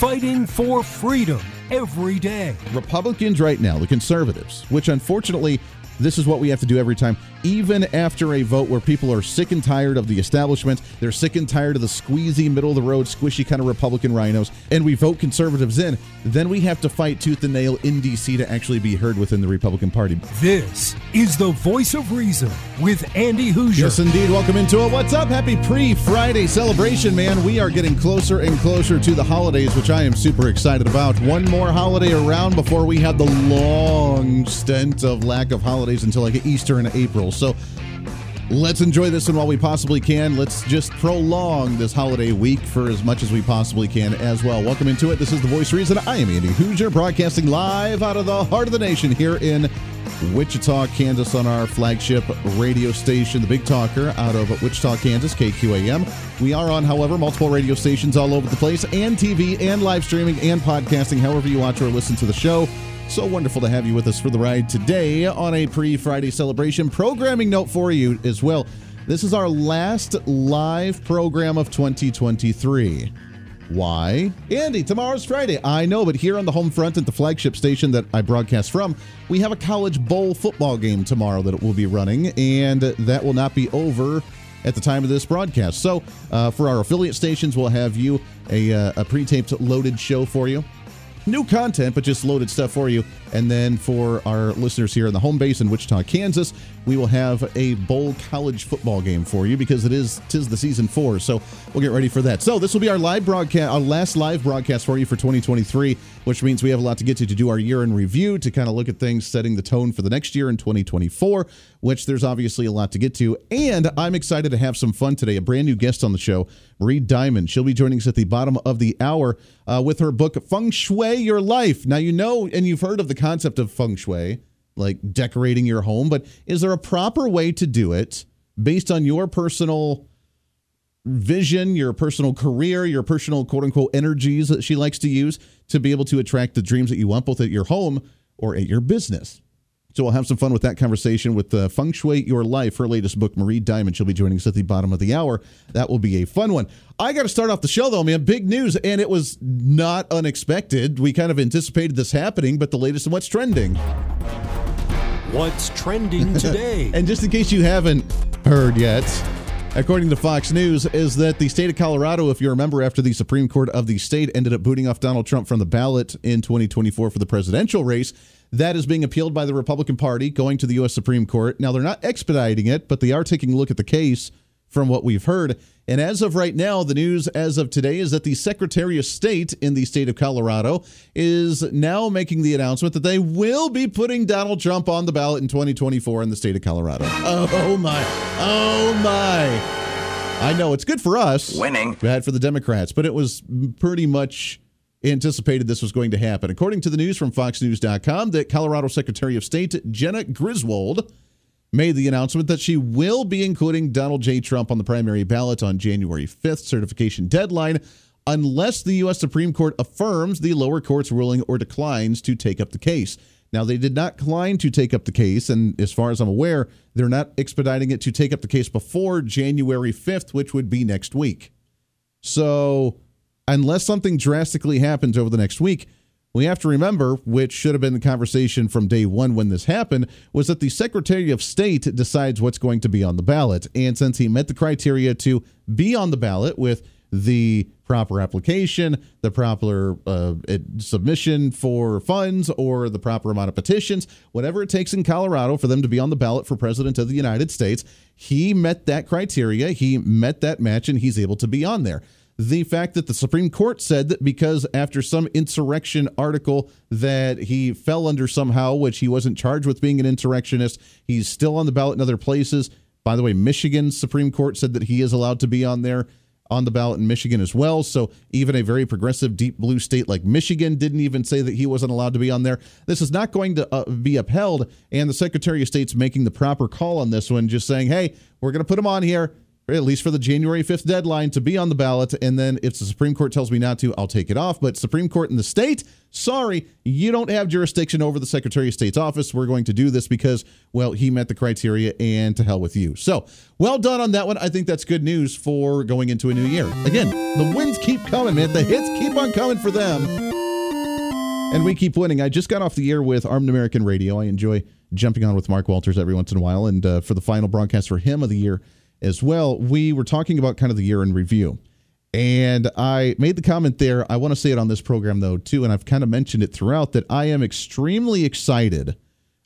fighting for freedom every day. Republicans right now, the conservatives, which unfortunately this is what we have to do every time, even after a vote where people are sick and tired of the establishment. They're sick and tired of the squeezy, middle of the road, squishy kind of Republican rhinos, and we vote conservatives in. Then we have to fight tooth and nail in D.C. to actually be heard within the Republican Party. This is the voice of reason with Andy Hooser. Yes, indeed. Welcome into it. What's up? Happy pre Friday celebration, man. We are getting closer and closer to the holidays, which I am super excited about. One more holiday around before we have the long stint of lack of holidays holidays until like Easter in April. So let's enjoy this one while we possibly can. Let's just prolong this holiday week for as much as we possibly can as well. Welcome into it. This is The Voice Reason. I am Andy Hooser, broadcasting live out of the heart of the nation here in Wichita, Kansas, on our flagship radio station, The Big Talker, out of Wichita, Kansas, KQAM. We are on, however, multiple radio stations all over the place, and TV, and live streaming, and podcasting, however you watch or listen to the show. So wonderful to have you with us for the ride today on a pre Friday celebration. Programming note for you as well. This is our last live program of 2023. Why? Andy, tomorrow's Friday. I know, but here on the home front at the flagship station that I broadcast from, we have a college bowl football game tomorrow that will be running, and that will not be over at the time of this broadcast. So, uh, for our affiliate stations, we'll have you a, uh, a pre taped loaded show for you new content, but just loaded stuff for you. And then for our listeners here in the home base in Wichita, Kansas, we will have a bowl college football game for you because it is tis the season four. So we'll get ready for that. So this will be our live broadcast, our last live broadcast for you for 2023, which means we have a lot to get to to do our year in review, to kind of look at things, setting the tone for the next year in 2024, which there's obviously a lot to get to. And I'm excited to have some fun today. A brand new guest on the show, Marie Diamond. She'll be joining us at the bottom of the hour uh, with her book Feng Shui Your Life. Now you know, and you've heard of the concept of feng shui like decorating your home, but is there a proper way to do it based on your personal vision, your personal career, your personal quote unquote energies that she likes to use to be able to attract the dreams that you want both at your home or at your business? So we'll have some fun with that conversation with uh, Feng Shui Your Life, her latest book, Marie Diamond. She'll be joining us at the bottom of the hour. That will be a fun one. I got to start off the show, though, man. Big news, and it was not unexpected. We kind of anticipated this happening, but the latest in what's trending. What's trending today? and just in case you haven't heard yet, according to Fox News, is that the state of Colorado, if you remember, after the Supreme Court of the state ended up booting off Donald Trump from the ballot in 2024 for the presidential race, that is being appealed by the Republican Party, going to the U.S. Supreme Court. Now, they're not expediting it, but they are taking a look at the case from what we've heard. And as of right now, the news as of today is that the Secretary of State in the state of Colorado is now making the announcement that they will be putting Donald Trump on the ballot in 2024 in the state of Colorado. Oh, my. Oh, my. I know it's good for us. Winning. Bad for the Democrats, but it was pretty much anticipated this was going to happen. According to the news from FoxNews.com, that Colorado Secretary of State Jena Griswold made the announcement that she will be including Donald J. Trump on the primary ballot on January 5th, certification deadline, unless the U.S. Supreme Court affirms the lower court's ruling or declines to take up the case. Now, they did not decline to take up the case, and as far as I'm aware, they're not expediting it to take up the case before January 5th, which would be next week. So, unless something drastically happens over the next week, we have to remember, which should have been the conversation from day one when this happened, was that the Secretary of State decides what's going to be on the ballot. And since he met the criteria to be on the ballot with the proper application, the proper uh, submission for funds, or the proper amount of petitions, whatever it takes in Colorado for them to be on the ballot for President of the United States, he met that criteria, he met that match, and he's able to be on there the fact that the Supreme Court said that because after some insurrection article that he fell under somehow, which he wasn't charged with being an insurrectionist, he's still on the ballot in other places. By the way, Michigan Supreme Court said that he is allowed to be on there on the ballot in Michigan as well. So even a very progressive, deep blue state like Michigan didn't even say that he wasn't allowed to be on there. This is not going to uh, be upheld. And the Secretary of State's making the proper call on this one, just saying, hey, we're going to put him on here at least for the January 5th deadline, to be on the ballot. And then if the Supreme Court tells me not to, I'll take it off. But Supreme Court in the state, sorry, you don't have jurisdiction over the Secretary of State's office. We're going to do this because, well, he met the criteria and to hell with you. So, well done on that one. I think that's good news for going into a new year. Again, the wins keep coming, man. The hits keep on coming for them. And we keep winning. I just got off the air with Armed American Radio. I enjoy jumping on with Mark Walters every once in a while. And uh, for the final broadcast for him of the year as well, we were talking about kind of the year in review. And I made the comment there. I want to say it on this program, though, too. And I've kind of mentioned it throughout that I am extremely excited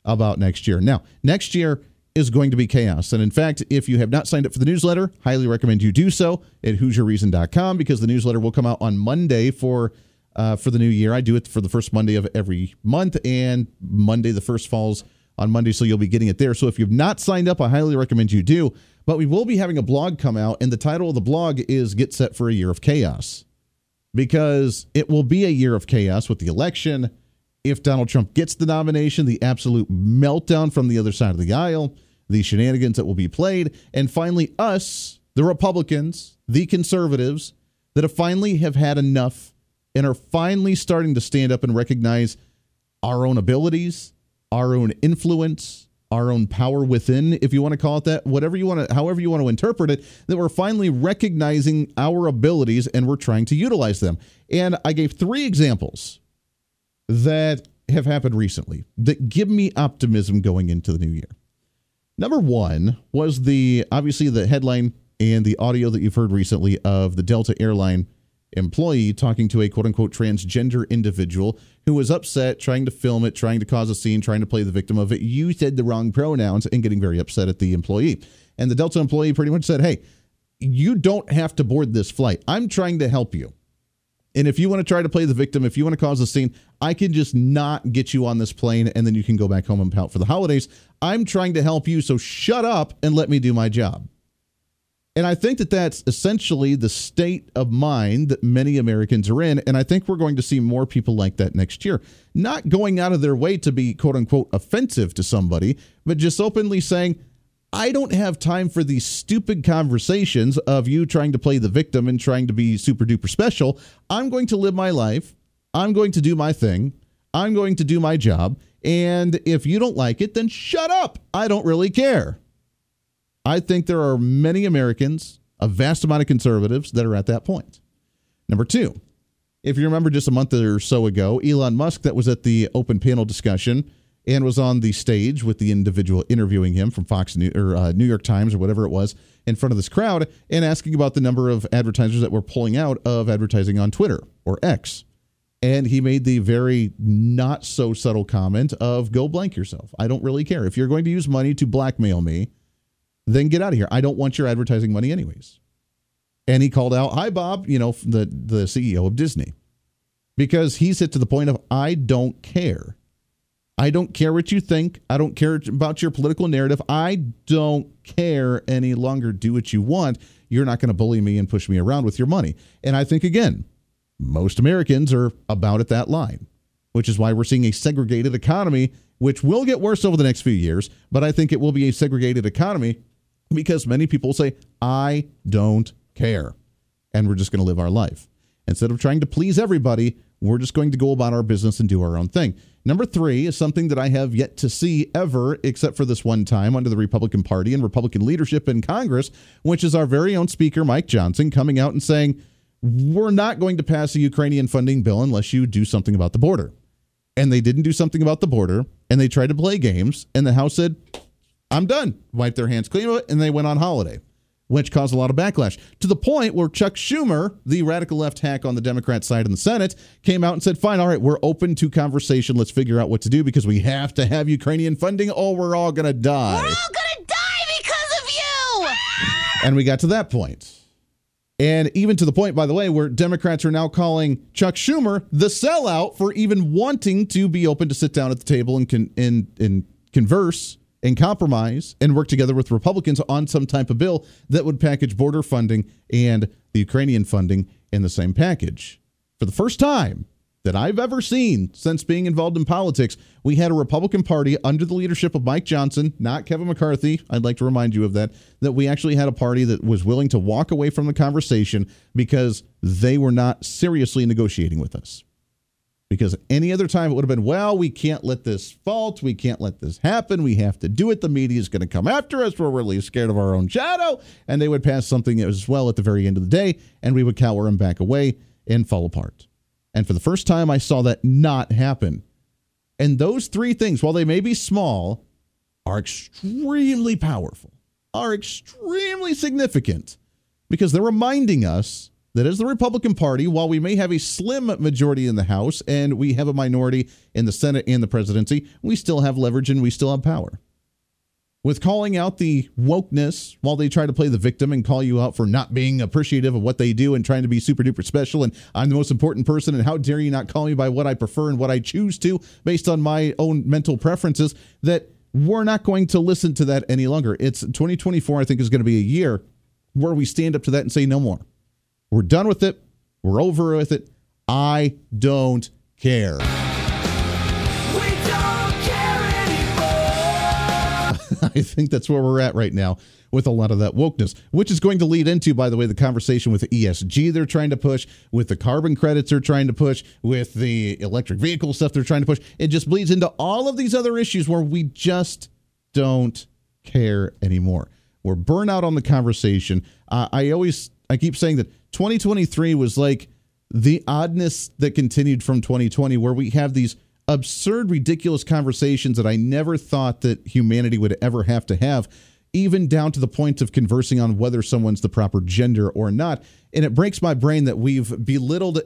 about next year. Now, next year is going to be chaos. And in fact, if you have not signed up for the newsletter, highly recommend you do so at HoosierReason.com because the newsletter will come out on Monday for uh, for the new year. I do it for the first Monday of every month, and Monday the first falls on Monday, so you'll be getting it there. So if you've not signed up, I highly recommend you do. But we will be having a blog come out, and the title of the blog is Get Set for a Year of Chaos. Because it will be a year of chaos with the election. If Donald Trump gets the nomination, the absolute meltdown from the other side of the aisle, the shenanigans that will be played, and finally, us, the Republicans, the conservatives, that have finally have had enough and are finally starting to stand up and recognize our own abilities, our own influence, our own power within, if you want to call it that, whatever you want to, however you want to interpret it, that we're finally recognizing our abilities and we're trying to utilize them. And I gave three examples that have happened recently that give me optimism going into the new year. Number one was the obviously the headline and the audio that you've heard recently of the Delta airline employee talking to a quote unquote transgender individual who was upset, trying to film it, trying to cause a scene, trying to play the victim of it. You said the wrong pronouns and getting very upset at the employee. And the Delta employee pretty much said, Hey, you don't have to board this flight. I'm trying to help you. And if you want to try to play the victim, if you want to cause a scene, I can just not get you on this plane and then you can go back home and pout for the holidays. I'm trying to help you, so shut up and let me do my job. And I think that that's essentially the state of mind that many Americans are in. And I think we're going to see more people like that next year. Not going out of their way to be quote unquote offensive to somebody, but just openly saying, I don't have time for these stupid conversations of you trying to play the victim and trying to be super duper special. I'm going to live my life. I'm going to do my thing. I'm going to do my job. And if you don't like it, then shut up. I don't really care. I think there are many Americans, a vast amount of conservatives that are at that point. Number two, if you remember just a month or so ago, Elon Musk, that was at the open panel discussion and was on the stage with the individual interviewing him from Fox or uh, New York Times or whatever it was in front of this crowd and asking about the number of advertisers that were pulling out of advertising on Twitter or X. And he made the very not so subtle comment of go blank yourself. I don't really care. If you're going to use money to blackmail me, then get out of here. I don't want your advertising money anyways. And he called out, "Hi Bob, you know, the the CEO of Disney." Because he's hit to the point of I don't care. I don't care what you think. I don't care about your political narrative. I don't care any longer. Do what you want. You're not going to bully me and push me around with your money. And I think again, most Americans are about at that line, which is why we're seeing a segregated economy which will get worse over the next few years, but I think it will be a segregated economy because many people say, I don't care. And we're just going to live our life. Instead of trying to please everybody, we're just going to go about our business and do our own thing. Number three is something that I have yet to see ever, except for this one time under the Republican Party and Republican leadership in Congress, which is our very own Speaker, Mike Johnson, coming out and saying, We're not going to pass a Ukrainian funding bill unless you do something about the border. And they didn't do something about the border, and they tried to play games, and the House said, I'm done. Wiped their hands clean of it, and they went on holiday, which caused a lot of backlash to the point where Chuck Schumer, the radical left hack on the Democrat side in the Senate, came out and said, Fine, all right, we're open to conversation. Let's figure out what to do because we have to have Ukrainian funding or we're all going to die. We're all going to die because of you. And we got to that point. And even to the point, by the way, where Democrats are now calling Chuck Schumer the sellout for even wanting to be open to sit down at the table and, con- and, and converse and compromise and work together with Republicans on some type of bill that would package border funding and the Ukrainian funding in the same package. For the first time, that I've ever seen since being involved in politics. We had a Republican Party under the leadership of Mike Johnson, not Kevin McCarthy. I'd like to remind you of that. That we actually had a party that was willing to walk away from the conversation because they were not seriously negotiating with us. Because any other time it would have been, well, we can't let this fault. We can't let this happen. We have to do it. The media is going to come after us. We're really scared of our own shadow. And they would pass something as well at the very end of the day, and we would cower and back away and fall apart. And for the first time, I saw that not happen. And those three things, while they may be small, are extremely powerful, are extremely significant because they're reminding us that as the Republican Party, while we may have a slim majority in the House and we have a minority in the Senate and the presidency, we still have leverage and we still have power with calling out the wokeness while they try to play the victim and call you out for not being appreciative of what they do and trying to be super duper special and I'm the most important person and how dare you not call me by what I prefer and what I choose to based on my own mental preferences that we're not going to listen to that any longer. It's 2024 I think is going to be a year where we stand up to that and say no more. We're done with it. We're over with it. I don't care. I think that's where we're at right now with a lot of that wokeness, which is going to lead into, by the way, the conversation with ESG they're trying to push, with the carbon credits they're trying to push, with the electric vehicle stuff they're trying to push. It just bleeds into all of these other issues where we just don't care anymore. We're burnout on the conversation. Uh, I always, I keep saying that 2023 was like the oddness that continued from 2020, where we have these absurd, ridiculous conversations that I never thought that humanity would ever have to have, even down to the point of conversing on whether someone's the proper gender or not. And it breaks my brain that we've belittled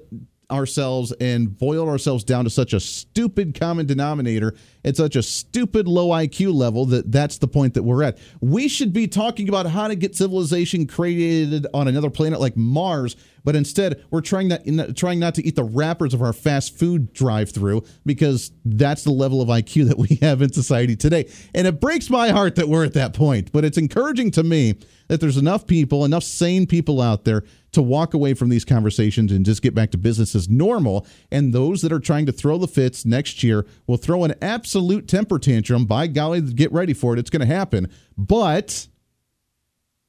ourselves and boiled ourselves down to such a stupid common denominator at such a stupid low IQ level that that's the point that we're at. We should be talking about how to get civilization created on another planet like Mars, but instead we're trying not trying not to eat the wrappers of our fast food drive-through because that's the level of IQ that we have in society today. And it breaks my heart that we're at that point, but it's encouraging to me that there's enough people, enough sane people out there to walk away from these conversations and just get back to business as normal. And those that are trying to throw the fits next year will throw an absolute temper tantrum. By golly, get ready for it. It's going to happen. But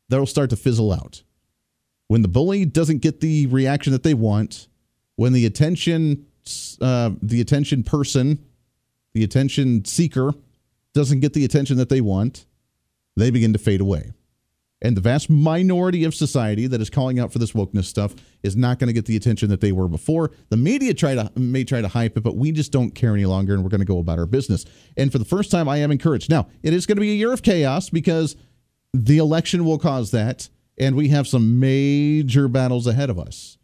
that'll start to fizzle out. When the bully doesn't get the reaction that they want, when the attention, uh, the attention person, the attention seeker doesn't get the attention that they want, they begin to fade away. And the vast minority of society that is calling out for this wokeness stuff is not going to get the attention that they were before. The media try to may try to hype it, but we just don't care any longer, and we're going to go about our business. And for the first time, I am encouraged. Now, it is going to be a year of chaos because the election will cause that, and we have some major battles ahead of us.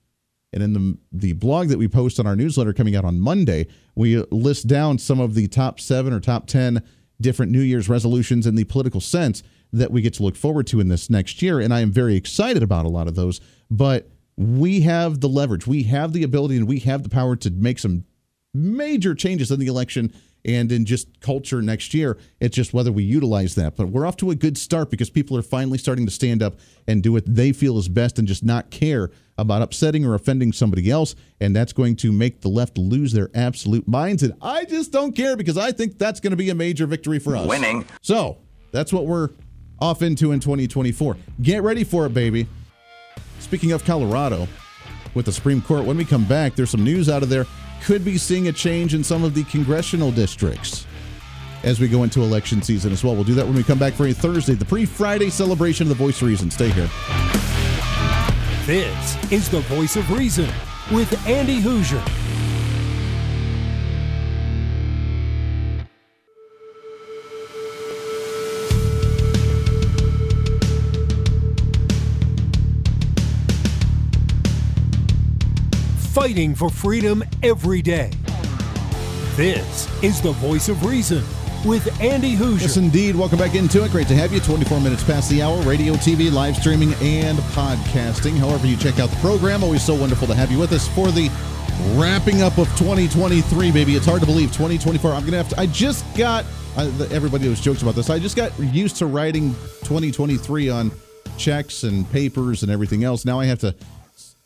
And in the the blog that we post on our newsletter coming out on Monday, we list down some of the top seven or top ten different New Year's resolutions in the political sense that we get to look forward to in this next year. And I am very excited about a lot of those. But we have the leverage, we have the ability, and we have the power to make some major changes in the election and in just culture next year. It's just whether we utilize that. But we're off to a good start because people are finally starting to stand up and do what they feel is best and just not care about upsetting or offending somebody else. And that's going to make the left lose their absolute minds. And I just don't care because I think that's going to be a major victory for us. Winning. So that's what we're off into in 2024. Get ready for it, baby. Speaking of Colorado, with the Supreme Court, when we come back, there's some news out of there. Could be seeing a change in some of the congressional districts as we go into election season as well. We'll do that when we come back for a Thursday, the pre Friday celebration of the Voice of Reason. Stay here. This is the Voice of Reason with Andy Hooser. Fighting for freedom every day. This is the voice of reason with Andy Hooser. Yes, indeed. Welcome back into it. Great to have you. 24 minutes past the hour, radio, TV, live streaming, and podcasting. However, you check out the program. Always so wonderful to have you with us for the wrapping up of 2023, baby. It's hard to believe 2024. I'm going to have to, I just got, uh, everybody always jokes about this. I just got used to writing 2023 on checks and papers and everything else. Now I have to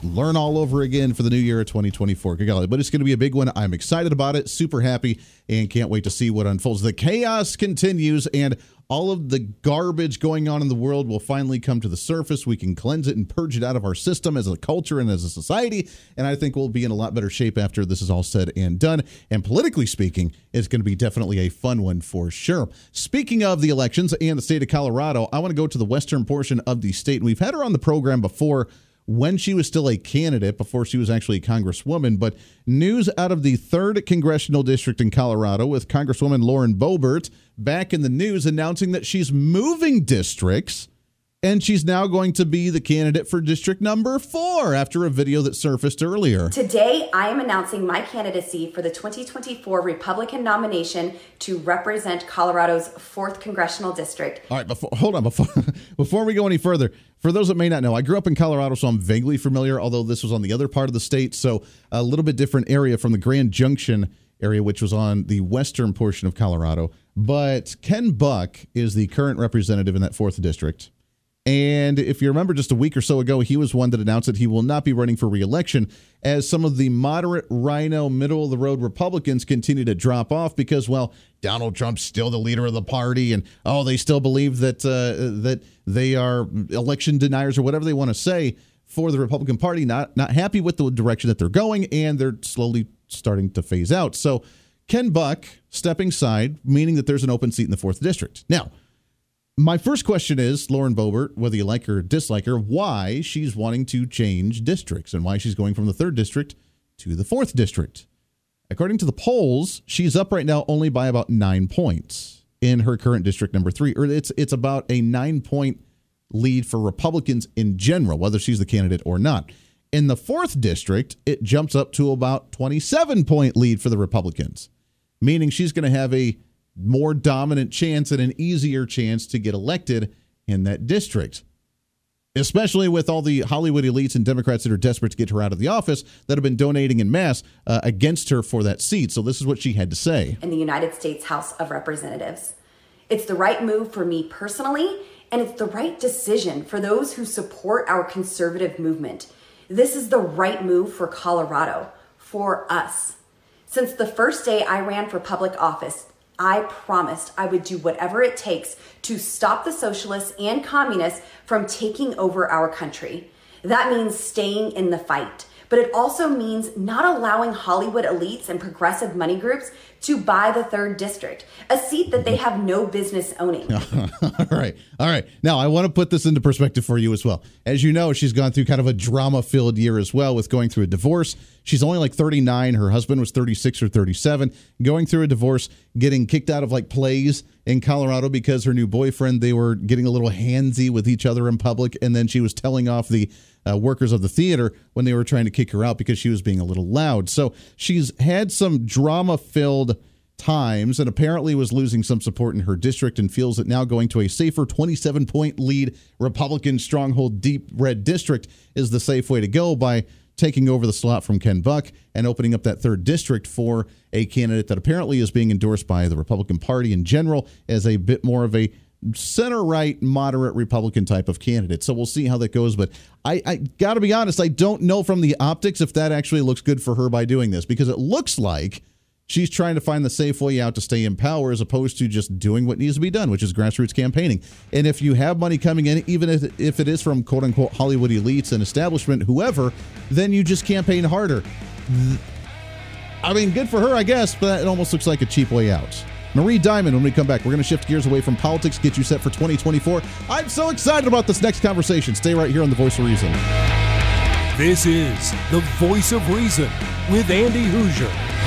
learn all over again for the new year of 2024. Good golly, but it's going to be a big one. I'm excited about it, super happy, and can't wait to see what unfolds. The chaos continues, and all of the garbage going on in the world will finally come to the surface. We can cleanse it and purge it out of our system as a culture and as a society. And I think we'll be in a lot better shape after this is all said and done. And politically speaking, it's going to be definitely a fun one for sure. Speaking of the elections and the state of Colorado, I want to go to the western portion of the state. And we've had her on the program before when she was still a candidate before she was actually a congresswoman. But news out of the third congressional district in Colorado with Congresswoman Lauren Boebert back in the news announcing that she's moving districts and she's now going to be the candidate for district number four after a video that surfaced earlier. Today, I am announcing my candidacy for the 2024 Republican nomination to represent Colorado's fourth congressional district. All right, before, hold on. Before, before we go any further, for those that may not know, I grew up in Colorado, so I'm vaguely familiar, although this was on the other part of the state. So a little bit different area from the Grand Junction area, which was on the western portion of Colorado. But Ken Buck is the current representative in that fourth district. And if you remember just a week or so ago, he was one that announced that he will not be running for reelection as some of the moderate rhino, middle of the road Republicans continue to drop off because, well, Donald Trump's still the leader of the party, and oh, they still believe that uh, that they are election deniers or whatever they want to say for the Republican Party. Not not happy with the direction that they're going, and they're slowly starting to phase out. So Ken Buck stepping aside, meaning that there's an open seat in the fourth district now my first question is Lauren Boebert, whether you like her or dislike her, why she's wanting to change districts and why she's going from the third district to the fourth district. According to the polls, she's up right now only by about nine points in her current district number three, or it's it's about a nine point lead for Republicans in general, whether she's the candidate or not. In the fourth district, it jumps up to about 27 point lead for the Republicans, meaning she's going to have a more dominant chance and an easier chance to get elected in that district. Especially with all the Hollywood elites and Democrats that are desperate to get her out of the office that have been donating in mass uh, against her for that seat. So, this is what she had to say. In the United States House of Representatives. It's the right move for me personally, and it's the right decision for those who support our conservative movement. This is the right move for Colorado, for us. Since the first day I ran for public office, I promised I would do whatever it takes to stop the socialists and communists from taking over our country. That means staying in the fight. But it also means not allowing Hollywood elites and progressive money groups to buy the third district, a seat that they have no business owning. all right. All right. Now, I want to put this into perspective for you as well. As you know, she's gone through kind of a drama filled year as well with going through a divorce. She's only like 39. Her husband was 36 or 37, going through a divorce, getting kicked out of like plays in Colorado because her new boyfriend, they were getting a little handsy with each other in public. And then she was telling off the uh, workers of the theater when they were trying to kick her out because she was being a little loud. So she's had some drama filled times and apparently was losing some support in her district and feels that now going to a safer 27 point lead Republican stronghold deep red district is the safe way to go by taking over the slot from Ken Buck and opening up that third district for a candidate that apparently is being endorsed by the Republican Party in general as a bit more of a center right, moderate Republican type of candidate. So we'll see how that goes. But I, I got to be honest, I don't know from the optics if that actually looks good for her by doing this because it looks like she's trying to find the safe way out to stay in power as opposed to just doing what needs to be done, which is grassroots campaigning. And if you have money coming in, even if, if it is from quote unquote Hollywood elites and establishment, whoever, then you just campaign harder. I mean, good for her, I guess, but it almost looks like a cheap way out. Marie Diamond, when we come back, we're going to shift gears away from politics, get you set for 2024. I'm so excited about this next conversation. Stay right here on The Voice of Reason. This is The Voice of Reason with Andy Hooser.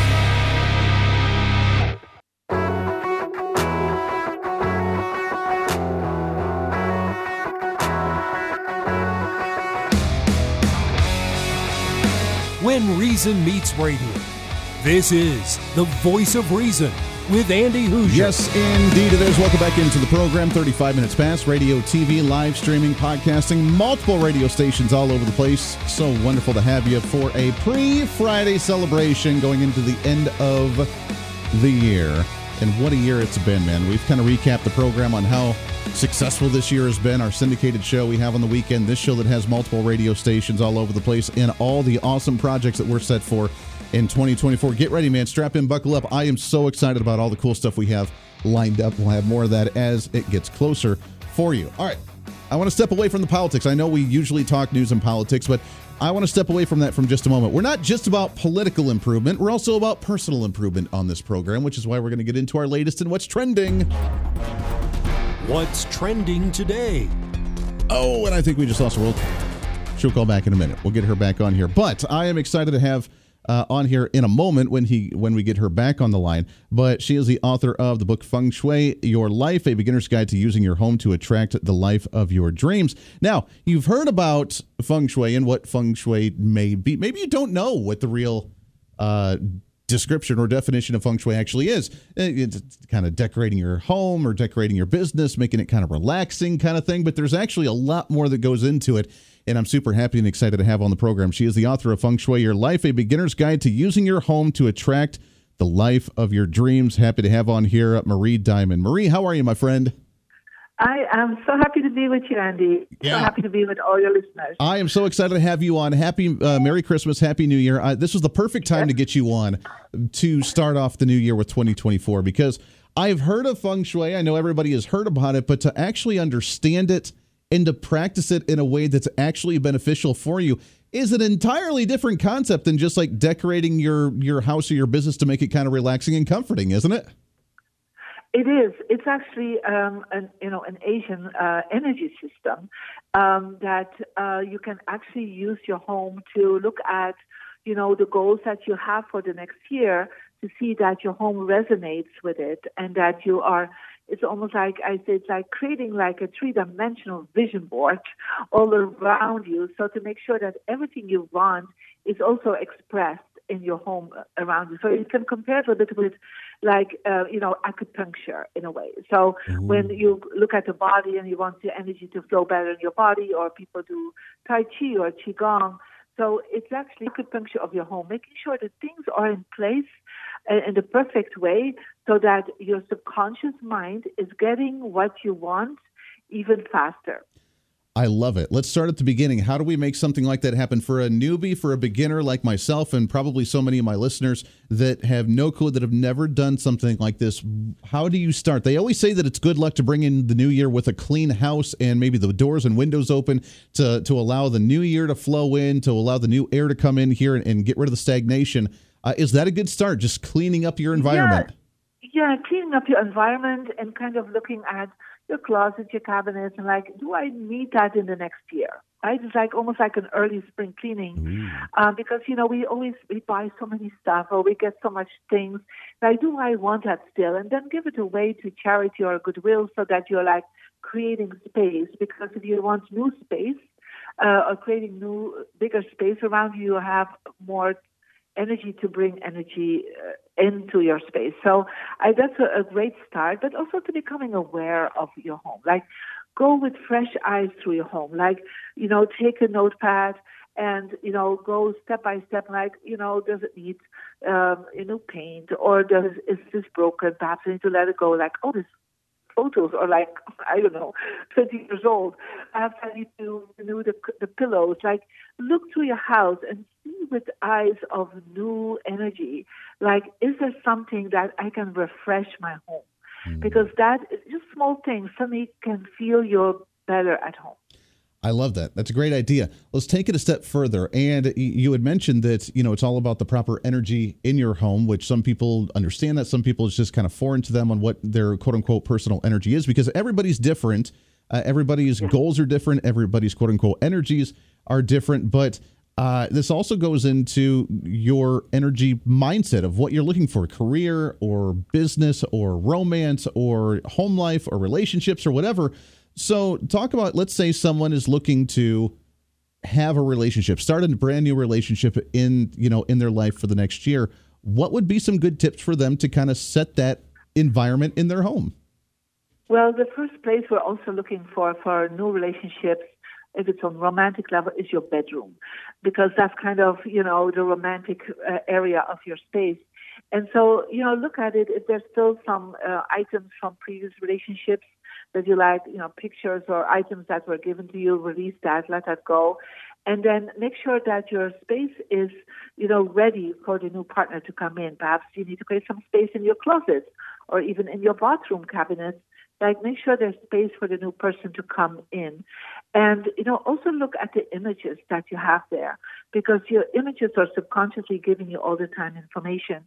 When Reason Meets Radio. This is The Voice of Reason with Andy Hooser. Yes, indeed it is. Welcome back into the program. 35 minutes past. Radio, TV, live streaming, podcasting, multiple radio stations all over the place. So wonderful to have you for a pre Friday celebration going into the end of the year. And what a year it's been, man. We've kind of recapped the program on how successful this year has been. Our syndicated show we have on the weekend, this show that has multiple radio stations all over the place, and all the awesome projects that we're set for in 2024. Get ready, man. Strap in, buckle up. I am so excited about all the cool stuff we have lined up. We'll have more of that as it gets closer for you. All right. I want to step away from the politics. I know we usually talk news and politics, but I want to step away from that from just a moment. We're not just about political improvement, we're also about personal improvement on this program, which is why we're going to get into our latest and what's trending. What's trending today? Oh, and I think we just lost a world. She'll call back in a minute. We'll get her back on here. But I am excited to have uh, on here in a moment when he when we get her back on the line. But she is the author of the book Feng Shui: Your Life: A Beginner's Guide to Using Your Home to Attract the Life of Your Dreams. Now, you've heard about Feng Shui and what Feng Shui may be. Maybe you don't know what the real uh, description or definition of feng shui actually is. Uh, it's kind of decorating your home or decorating your business, making it kind of relaxing kind of thing. But there's actually a lot more that goes into it and I'm super happy and excited to have on the program. She is the author of Feng Shui Your Life, a beginner's guide to using your home to attract the life of your dreams. Happy to have on here Marie Diamond. Marie, how are you, my friend? I am so happy to be with you, Andy. Yeah. So happy to be with all your listeners. I am so excited to have you on. Happy uh, Merry Christmas, Happy New Year. Uh, this was the perfect time to get you on to start off the new year with 2024 because I've heard of feng shui. I know everybody has heard about it, but to actually understand it and to practice it in a way that's actually beneficial for you is an entirely different concept than just like decorating your your house or your business to make it kind of relaxing and comforting, isn't it? It is. It's actually um, an you know an Asian uh, energy system um, that uh, you can actually use your home to look at you know the goals that you have for the next year to see that your home resonates with it and that you are it's almost like I say it's like creating like a three-dimensional vision board all around you. So to make sure that everything you want is also expressed in your home around you. So you can compare it a little bit like uh, you know acupuncture in a way. So mm-hmm. when you look at the body and you want the energy to flow better in your body, or people do Tai Chi or Qigong. So it's actually acupuncture of your home, making sure that things are in place in the perfect way so that your subconscious mind is getting what you want even faster. I love it. Let's start at the beginning. How do we make something like that happen for a newbie, for a beginner like myself, and probably so many of my listeners that have no clue, that have never done something like this? How do you start? They always say that it's good luck to bring in the new year with a clean house and maybe the doors and windows open to, to allow the new year to flow in, to allow the new air to come in here and, and get rid of the stagnation. Uh, is that a good start? Just cleaning up your environment? Yeah. yeah, cleaning up your environment and kind of looking at your closet, your cabinets, and like, do I need that in the next year? Right? It's like almost like an early spring cleaning, um, because you know we always we buy so many stuff or we get so much things. Like, do I want that still? And then give it away to charity or goodwill, so that you're like creating space. Because if you want new space, uh, or creating new bigger space around you, you have more energy to bring energy uh, into your space. So I, that's a, a great start, but also to becoming aware of your home. Like go with fresh eyes through your home. Like, you know, take a notepad and, you know, go step by step. Like, you know, does it need, um, you know, paint or does, is this broken? Perhaps I need to let it go. Like, oh, this photos or like I don't know, 20 years old. I have to to renew the the pillows. Like look through your house and see with eyes of new energy. Like is there something that I can refresh my home? Mm-hmm. Because that is just small things suddenly can feel you're better at home. I love that. That's a great idea. Let's take it a step further. And you had mentioned that, you know, it's all about the proper energy in your home, which some people understand that. Some people it's just kind of foreign to them on what their quote unquote personal energy is because everybody's different. Uh, everybody's yeah. goals are different. Everybody's quote unquote energies are different. But uh, this also goes into your energy mindset of what you're looking for career or business or romance or home life or relationships or whatever so, talk about let's say someone is looking to have a relationship, start a brand new relationship in, you know, in their life for the next year. What would be some good tips for them to kind of set that environment in their home? Well, the first place we're also looking for for new relationships if it's on romantic level is your bedroom because that's kind of you know the romantic uh, area of your space And so, you know, look at it. If there's still some uh, items from previous relationships that you like, you know, pictures or items that were given to you, release that, let that go. And then make sure that your space is, you know, ready for the new partner to come in. Perhaps you need to create some space in your closet or even in your bathroom cabinets like make sure there's space for the new person to come in and you know also look at the images that you have there because your images are subconsciously giving you all the time information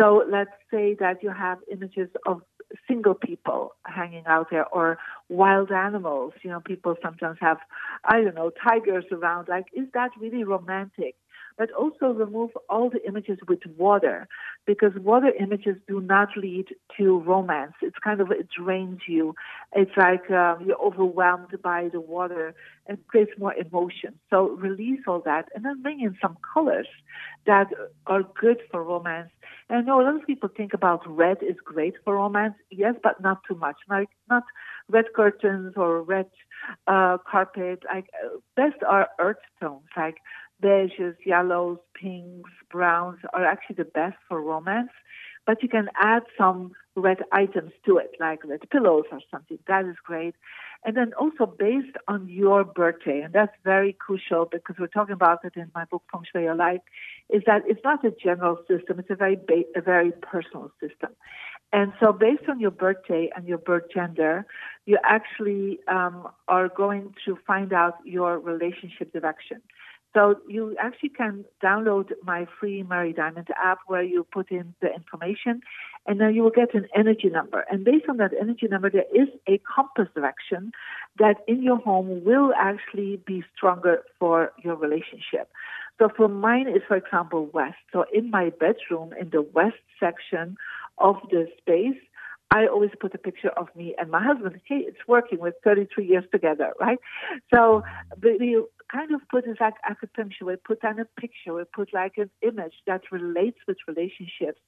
so let's say that you have images of single people hanging out there or wild animals you know people sometimes have i don't know tigers around like is that really romantic but also remove all the images with water because water images do not lead to romance. It's kind of, it drains you. It's like um, you're overwhelmed by the water and creates more emotion. So release all that and then bring in some colors that are good for romance. And know a lot of people think about red is great for romance. Yes, but not too much. Like not red curtains or red uh, carpet. Like uh, best are earth tones, like beiges, yellows, pinks, browns are actually the best for romance. But you can add some red items to it, like red pillows or something. That is great. And then also based on your birthday, and that's very crucial because we're talking about it in my book, Feng Shui Your Life, is that it's not a general system, it's a very, ba- a very personal system. And so, based on your birthday and your birth gender, you actually um, are going to find out your relationship direction. So you actually can download my free Marie Diamond app where you put in the information and then you will get an energy number. And based on that energy number, there is a compass direction that in your home will actually be stronger for your relationship. So for mine is, for example, west. So in my bedroom, in the west section of the space, I always put a picture of me and my husband. Hey, it's working. We're 33 years together, right? So we kind of put this like acupuncture. We put down a picture. We put like an image that relates with relationships.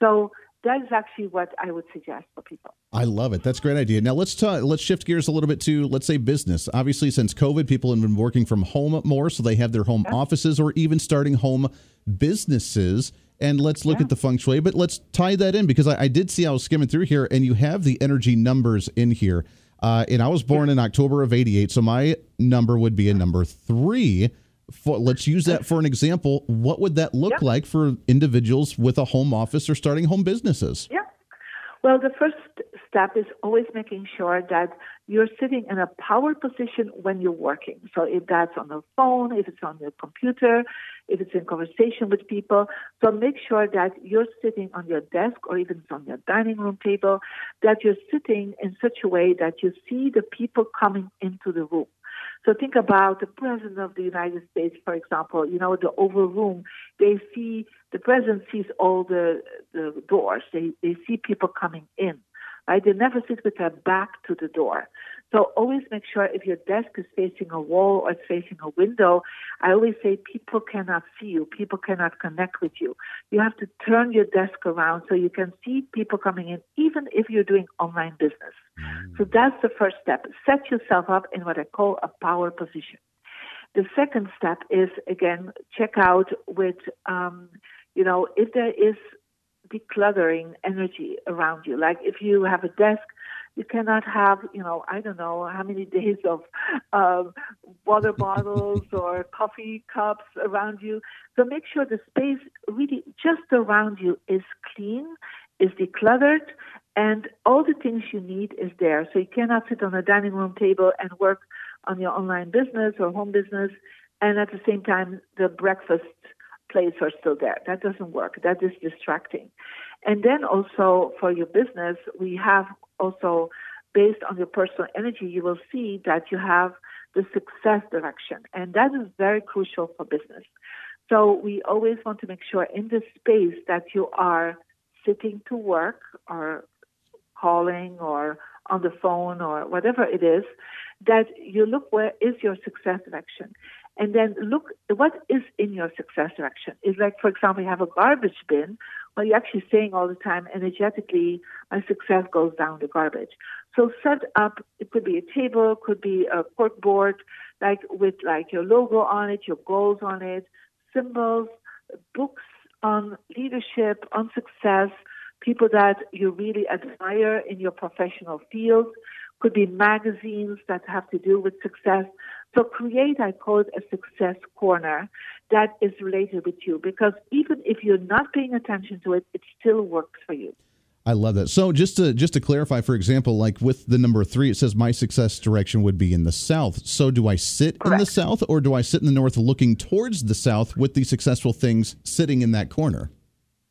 So that is actually what I would suggest for people. I love it. That's a great idea. Now let's talk, let's shift gears a little bit to let's say business. Obviously, since COVID, people have been working from home more, so they have their home yeah. offices or even starting home businesses and let's look yeah. at the feng shui. But let's tie that in because I, I, did see I was skimming through here, and you have the energy numbers in here. Uh, and I was born in October of '88, so my number would be a number three. For, let's use that for an example. What would that look yeah. like for individuals with a home office or starting home businesses? Yeah. Well, the first step is always making sure that you're sitting in a power position when you're working. So if that's on the phone, if it's on your computer, if it's in conversation with people, so make sure that you're sitting on your desk or even on your dining room table, that you're sitting in such a way that you see the people coming into the room. So think about the President of the United States, for example, you know, the Oval Room. They see, the President sees all the, the doors. They, they see people coming in. Right? They never sit with their back to the door. So always make sure if your desk is facing a wall or it's facing a window, I always say people cannot see you, people cannot connect with you. You have to turn your desk around so you can see people coming in, even if you're doing online business. Mm. So that's the first step. Set yourself up in what I call a power position. The second step is again check out with um, you know if there is decluttering energy around you. Like if you have a desk, you cannot have, you know, I don't know how many days of um, water bottles or coffee cups around you. So make sure the space really just around you is clean, is decluttered, and all the things you need is there. So you cannot sit on a dining room table and work on your online business or home business, and at the same time the breakfast plates are still there. That doesn't work. That is distracting. And then also for your business, we have also based on your personal energy, you will see that you have the success direction. And that is very crucial for business. So we always want to make sure in this space that you are sitting to work or calling or on the phone or whatever it is, that you look where is your success direction and then look what is in your success direction. Is like, for example, you have a garbage bin. Well, you're actually saying all the time, energetically, my success goes down the garbage. So set up. It could be a table, could be a cork board, like with like your logo on it, your goals on it, symbols, books on leadership, on success, people that you really admire in your professional field. Could be magazines that have to do with success. So create, I call it a success corner that is related with you because even if you're not paying attention to it, it still works for you. I love that. So just to just to clarify, for example, like with the number three, it says my success direction would be in the south. So do I sit Correct. in the south, or do I sit in the north, looking towards the south, with the successful things sitting in that corner?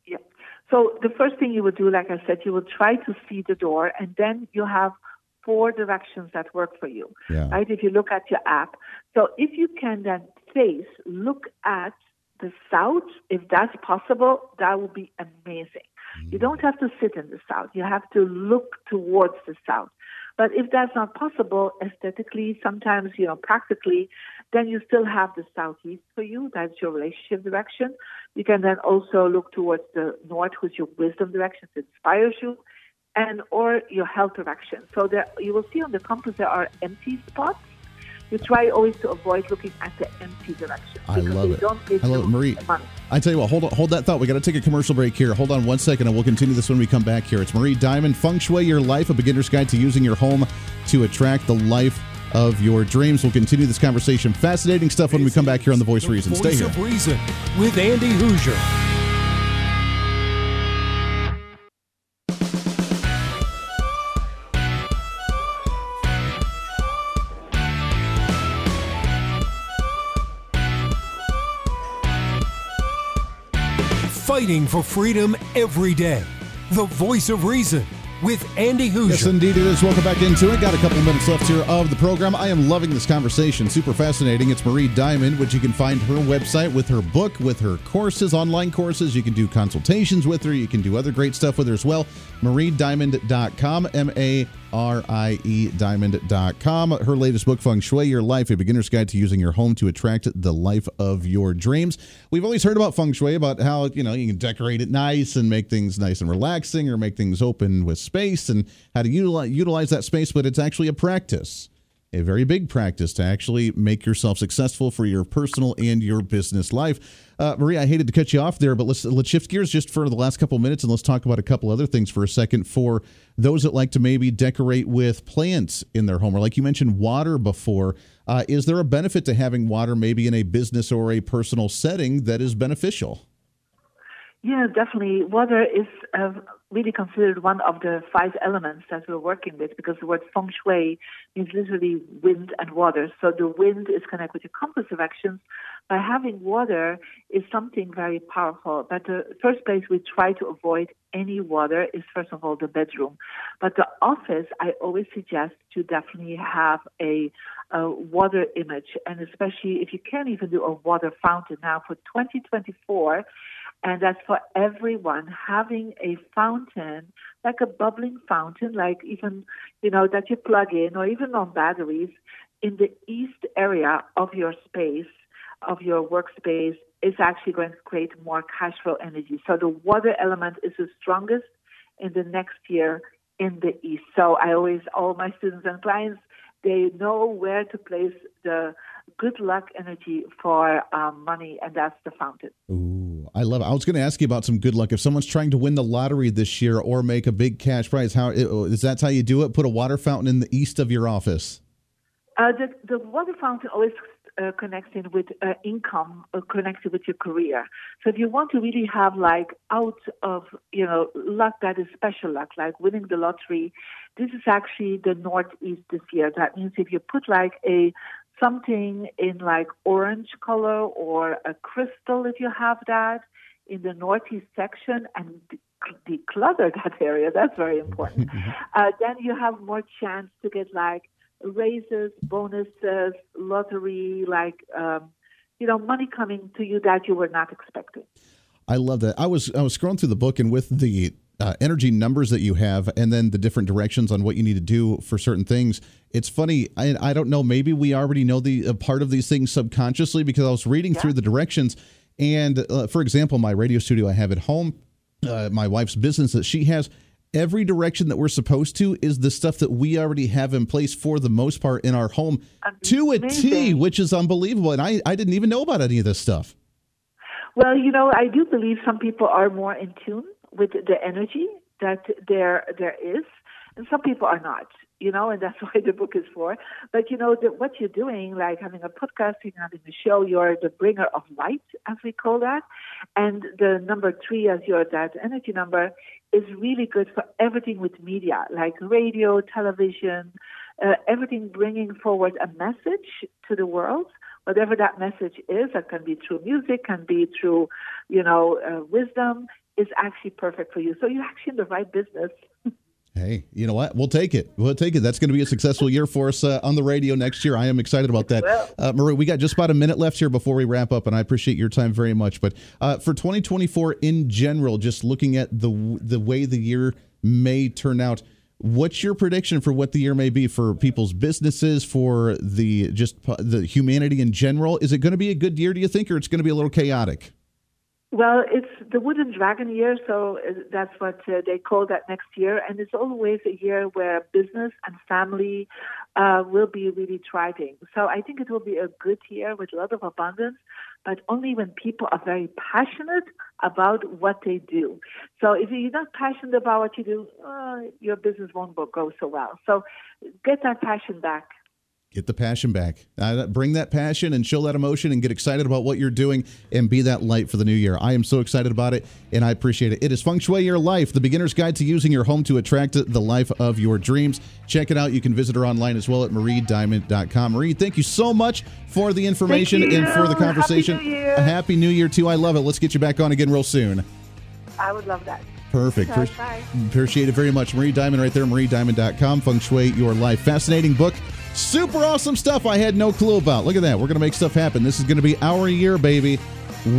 Yeah. So the first thing you would do, like I said, you would try to see the door, and then you have four directions that work for you. Yeah. Right? If you look at your app, so if you can then face, look at the south, if that's possible, that would be amazing. You don't have to sit in the south. You have to look towards the south. But if that's not possible aesthetically, sometimes, you know, practically, then you still have the southeast for you. That's your relationship direction. You can then also look towards the north, which is your wisdom direction, that inspires you, and or your health direction. So there, you will see on the compass there are empty spots you try always to avoid looking at the empty direction. I love it. I love it, Marie. I tell you what, hold on, hold that thought. We got to take a commercial break here. Hold on one second, and we'll continue this when we come back here. It's Marie Diamond, Feng Shui Your Life, a beginner's guide to using your home to attract the life of your dreams. We'll continue this conversation. Fascinating stuff when we come back here on The Voice the Reason. Voice Stay here. Of Reason with Andy Hooser. Fighting for freedom every day. The voice of reason with Andy Hooser. Yes, indeed it is. Welcome back into it. Got a couple minutes left here of the program. I am loving this conversation. Super fascinating. It's Marie Diamond, which you can find her website with her book, with her courses, online courses. You can do consultations with her. You can do other great stuff with her as well. MarieDiamond.com, M A R-I-E diamond.com. Her latest book, Feng Shui Your Life, a beginner's guide to using your home to attract the life of your dreams. We've always heard about Feng Shui, about how, you know, you can decorate it nice and make things nice and relaxing or make things open with space and how to utilize, utilize that space, but it's actually a practice a very big practice to actually make yourself successful for your personal and your business life. Uh, Maria, I hated to cut you off there, but let's let's shift gears just for the last couple minutes and let's talk about a couple other things for a second. For those that like to maybe decorate with plants in their home, or like you mentioned, water before, uh, is there a benefit to having water maybe in a business or a personal setting that is beneficial? Yeah, definitely. Water is uh, really considered one of the five elements that we're working with because the word feng shui means literally wind and water. So the wind is connected your compass directions. By having water is something very powerful. But the first place we try to avoid any water is first of all the bedroom. But the office, I always suggest to definitely have a, a water image, and especially if you can't even do a water fountain now for 2024 and that's for everyone having a fountain, like a bubbling fountain, like even, you know, that you plug in or even on batteries in the east area of your space, of your workspace, is actually going to create more cash flow energy. So the water element is the strongest in the next year in the east. So I always, all my students and clients, they know where to place the good luck energy for um, money, and that's the fountain. Ooh, I love it. I was going to ask you about some good luck. If someone's trying to win the lottery this year or make a big cash prize, how is that how you do it? Put a water fountain in the east of your office. Uh, the, the water fountain always uh, with uh, income, uh, connected with your career. So if you want to really have like out of you know luck that is special luck, like winning the lottery, this is actually the northeast this year. That means if you put like a something in like orange color or a crystal if you have that in the northeast section and declutter that area. That's very important. uh, then you have more chance to get like raises, bonuses, lottery, like um, you know, money coming to you that you were not expecting. I love that. I was I was scrolling through the book and with the uh, energy numbers that you have and then the different directions on what you need to do for certain things it's funny i, I don't know maybe we already know the uh, part of these things subconsciously because i was reading yeah. through the directions and uh, for example my radio studio i have at home uh, my wife's business that she has every direction that we're supposed to is the stuff that we already have in place for the most part in our home Amazing. to a T, which is unbelievable. And I, I didn't even know about any of this stuff. Well, you know, I do believe some people are more in tune with the energy that there there is, and some people are not. You know, and that's why the book is for. But you know, the, what you're doing, like having a podcast, having a show, you're the bringer of light, as we call that, and the number three as your that energy number is really good for everything with media, like radio, television, uh, everything bringing forward a message to the world whatever that message is, that can be through music, can be through, you know, uh, wisdom, is actually perfect for you. So you're actually in the right business. Hey, you know what? We'll take it. We'll take it. That's going to be a successful year for us uh, on the radio next year. I am excited about that. Uh, Marie, we got just about a minute left here before we wrap up, and I appreciate your time very much. But uh, for 2024 in general, just looking at the the way the year may turn out, what's your prediction for what the year may be for people's businesses, for the just the humanity in general? Is it going to be a good year? Do you think, or it's going to be a little chaotic? Well, it's the wooden dragon year, so uh, that's what uh, they call that next year. And it's always a year where business and family uh, will be really thriving. So I think it will be a good year with a lot of abundance, but only when people are very passionate about what they do. So if you're not passionate about what you do, uh, your business won't go so well. So get that passion back. Get the passion back. Uh, bring that passion and show that emotion and get excited about what you're doing and be that light for the new year. I am so excited about it and I appreciate it. It is Feng Shui Your Life, the beginner's guide to using your home to attract the life of your dreams. Check it out. You can visit her online as well at mariediamond.com. Marie, thank you so much for the information and for the conversation. Happy New Year. A happy New Year, too. I love it. Let's get you back on again real soon. I would love that. Perfect. Bye. Bye. Appreciate it very much. Marie Diamond right there, mariediamond.com. Feng Shui Your Life. Fascinating book. Super awesome stuff I had no clue about. Look at that. We're going to make stuff happen. This is going to be our year, baby.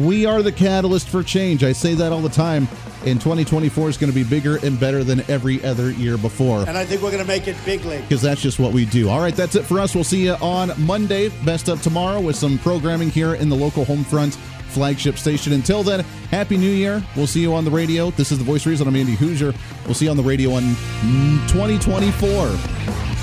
We are the catalyst for change. I say that all the time. And 2024 is going to be bigger and better than every other year before. And I think we're going to make it big league. Because that's just what we do. All right, that's it for us. We'll see you on Monday. Best of tomorrow with some programming here in the local Homefront flagship station. Until then, Happy New Year. We'll see you on the radio. This is The Voice of Reason. I'm Andy Hooser. We'll see you on the radio in 2024.